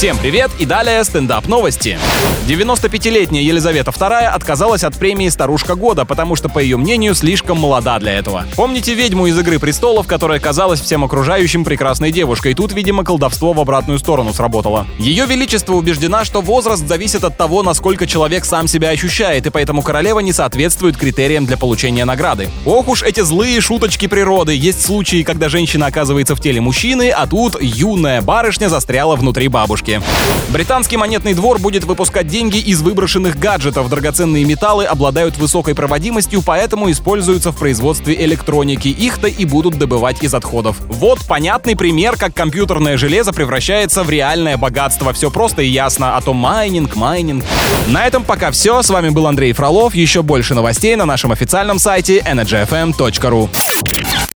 Всем привет и далее стендап новости. 95-летняя Елизавета II отказалась от премии «Старушка года», потому что, по ее мнению, слишком молода для этого. Помните ведьму из «Игры престолов», которая казалась всем окружающим прекрасной девушкой? Тут, видимо, колдовство в обратную сторону сработало. Ее Величество убеждена, что возраст зависит от того, насколько человек сам себя ощущает, и поэтому королева не соответствует критериям для получения награды. Ох уж эти злые шуточки природы. Есть случаи, когда женщина оказывается в теле мужчины, а тут юная барышня застряла внутри бабушки. Британский монетный двор будет выпускать деньги из выброшенных гаджетов. Драгоценные металлы обладают высокой проводимостью, поэтому используются в производстве электроники. Их-то и будут добывать из отходов. Вот понятный пример, как компьютерное железо превращается в реальное богатство. Все просто и ясно, а то майнинг, майнинг. На этом пока все. С вами был Андрей Фролов. Еще больше новостей на нашем официальном сайте energyfm.ru.